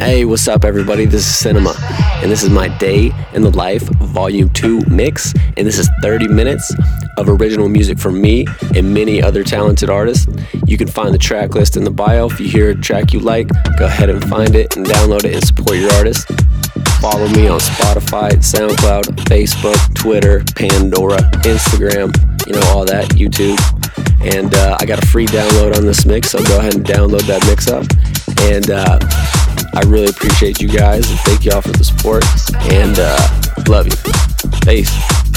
Hey, what's up, everybody? This is Cinema, and this is my Day in the Life Volume 2 mix. And this is 30 minutes of original music from me and many other talented artists. You can find the track list in the bio. If you hear a track you like, go ahead and find it and download it and support your artist. Follow me on Spotify, SoundCloud, Facebook, Twitter, Pandora, Instagram, you know, all that, YouTube. And uh, I got a free download on this mix, so go ahead and download that mix up. And uh, I really appreciate you guys and thank y'all for the support. And uh, love you. Peace.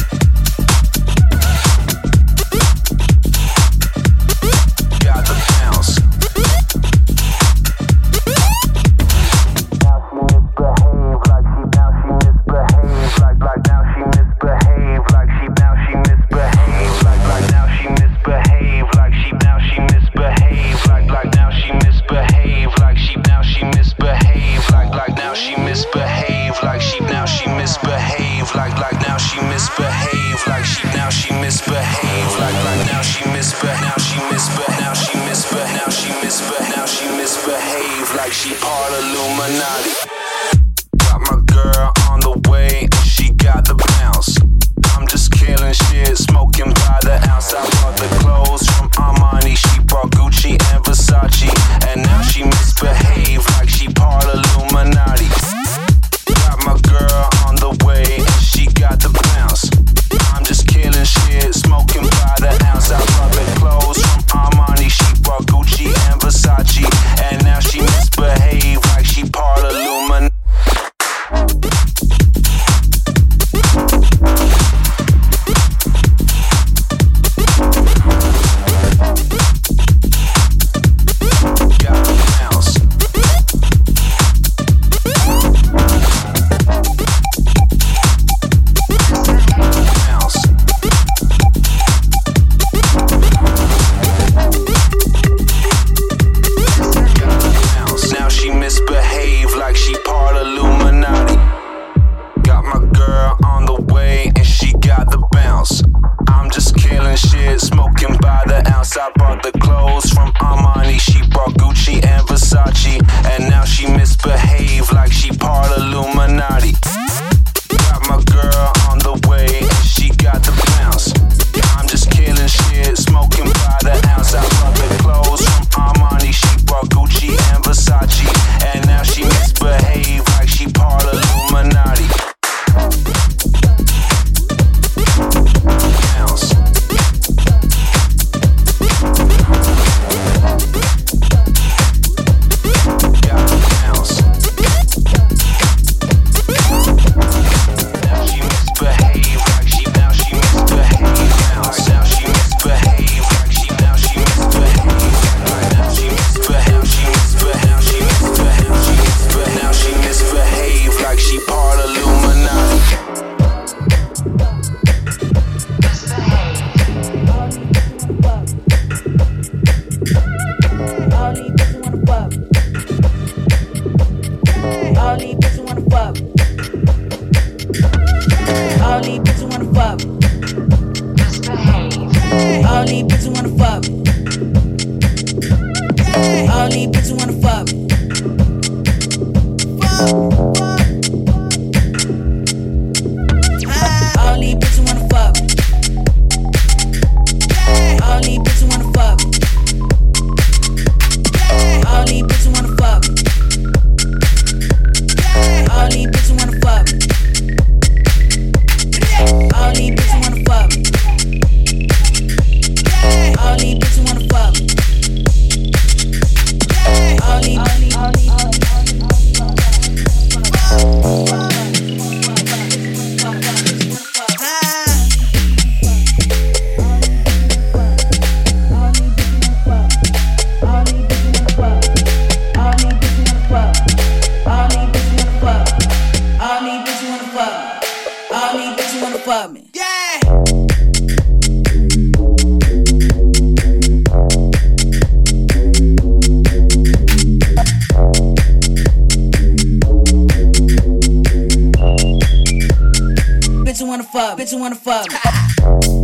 you wanna fuck, bitch you wanna fuck.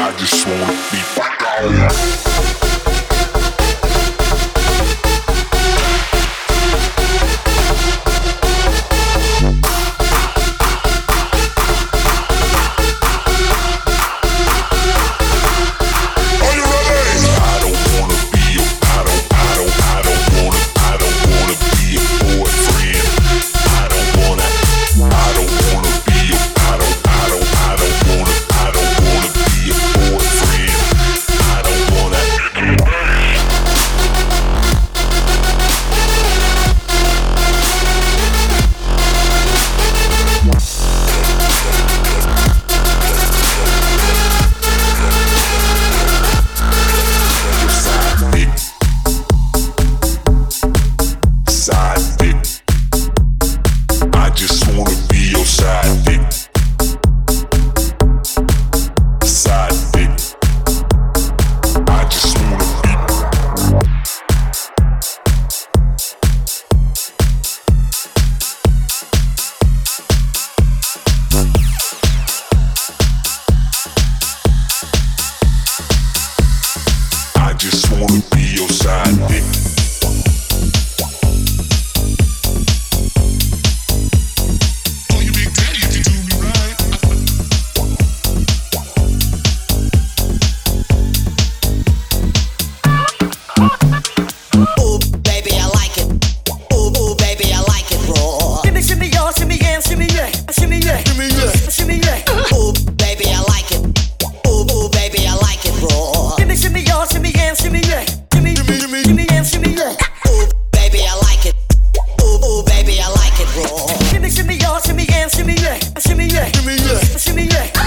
I just wanna be back on. Shimmy yeah, shimmy yeah, shimmy yeah, shimmy yeah.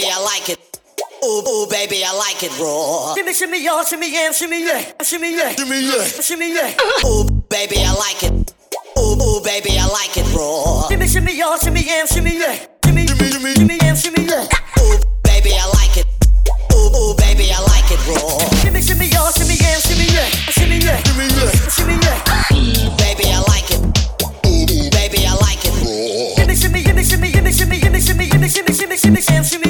Baby, I like it. Ooh, ooh, baby, I like it raw. Shimmy, shimmy, y'all, shimmy yeah, shimmy yeah, shimmy, yeah, shimmy, shimmy, shimmy yeah, shimmy yeah. Ooh, baby, I like it. Ooh, ooh, baby, I like it raw. Shimmy, shimmy, y'all, shimmy yeah, shimmy yeah, shimmy yeah, shimmy yeah, shimmy yeah. Baby, I like it. Ooh, baby, I like it raw. Shimmy, shimmy, shimmy, shimmy, shimmy, shimmy, shimmy, shimmy, shimmy, shimmy, shimmy, shimmy,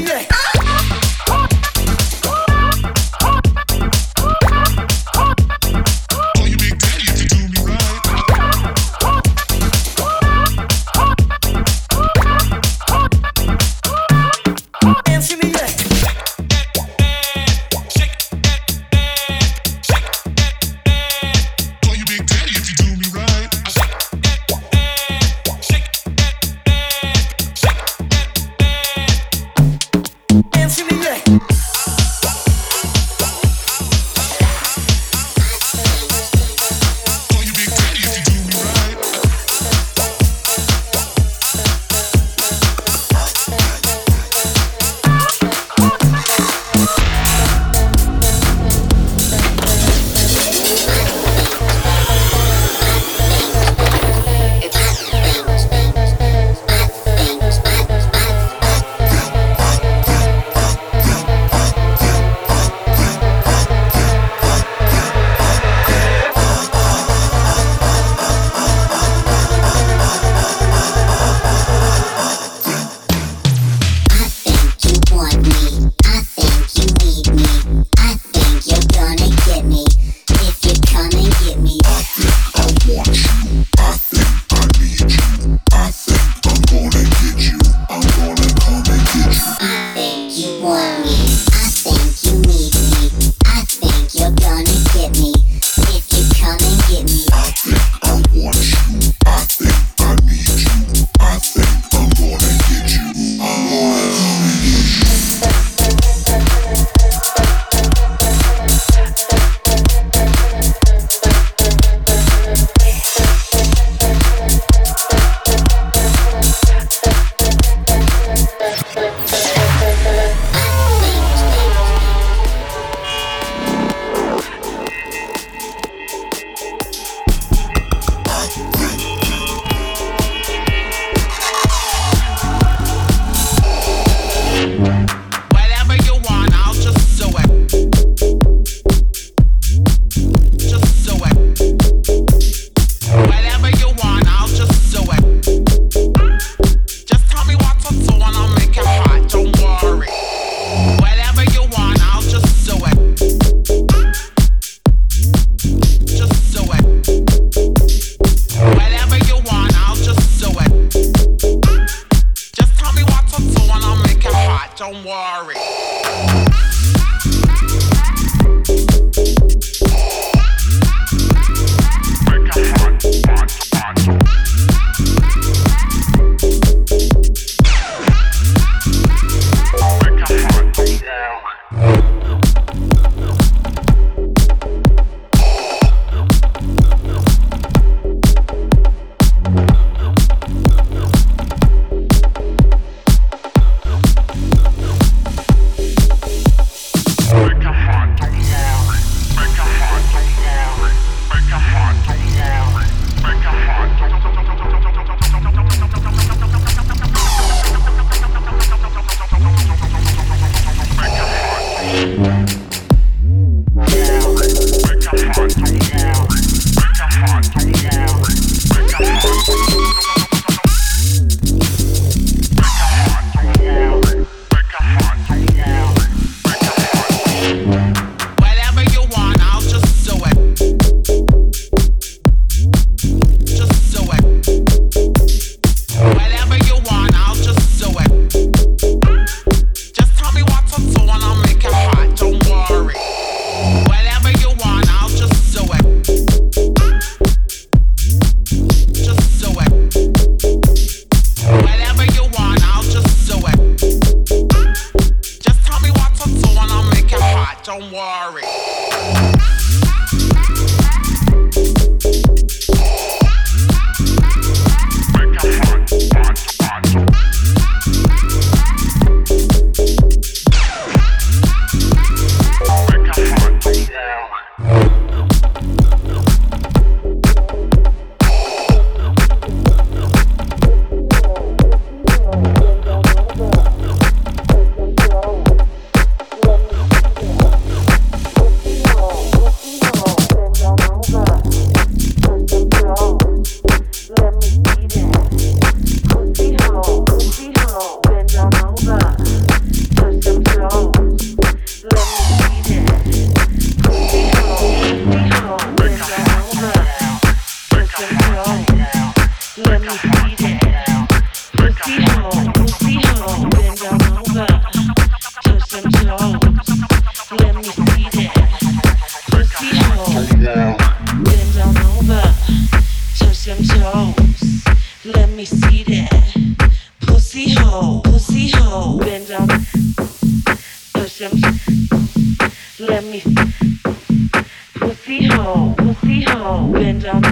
hands up.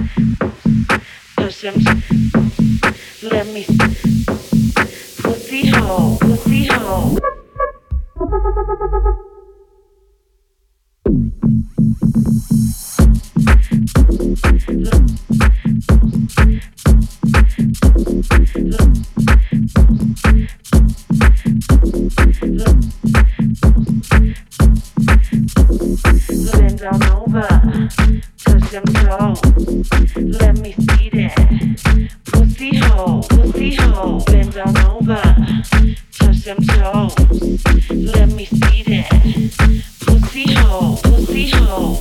The Sims, let me see. the hole, Pussy hole. Pussy hole, pussy hole.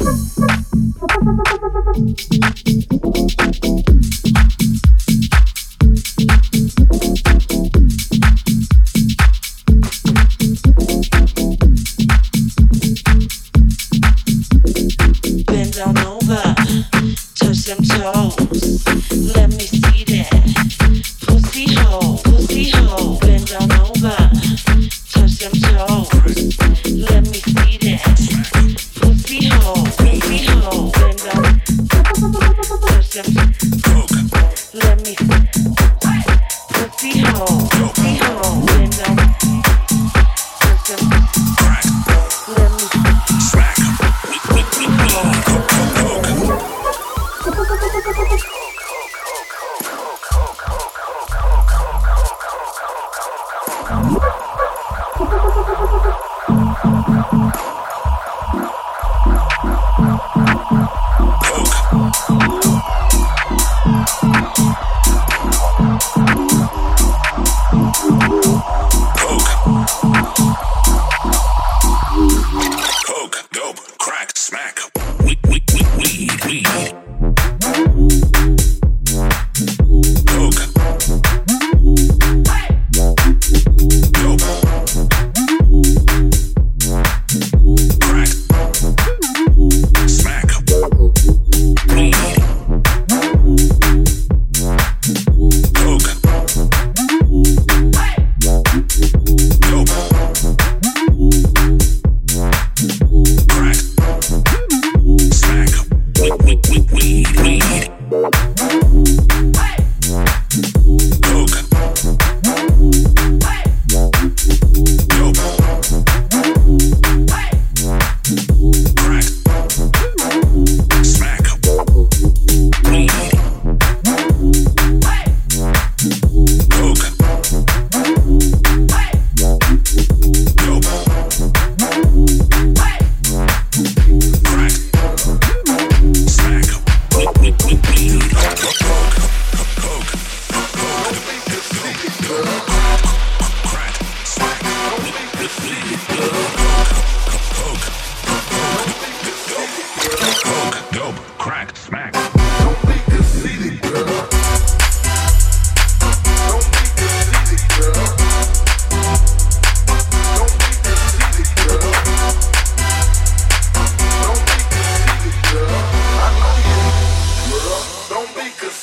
Thank you.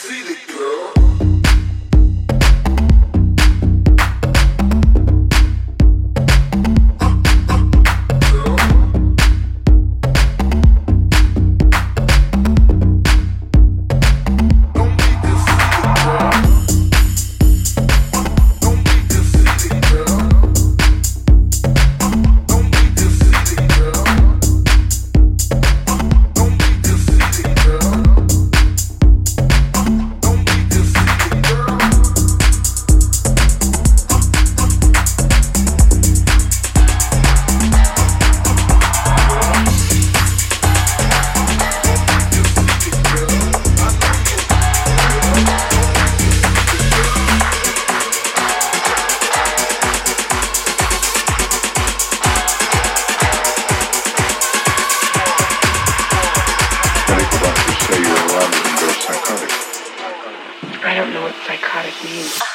see the psychotic means.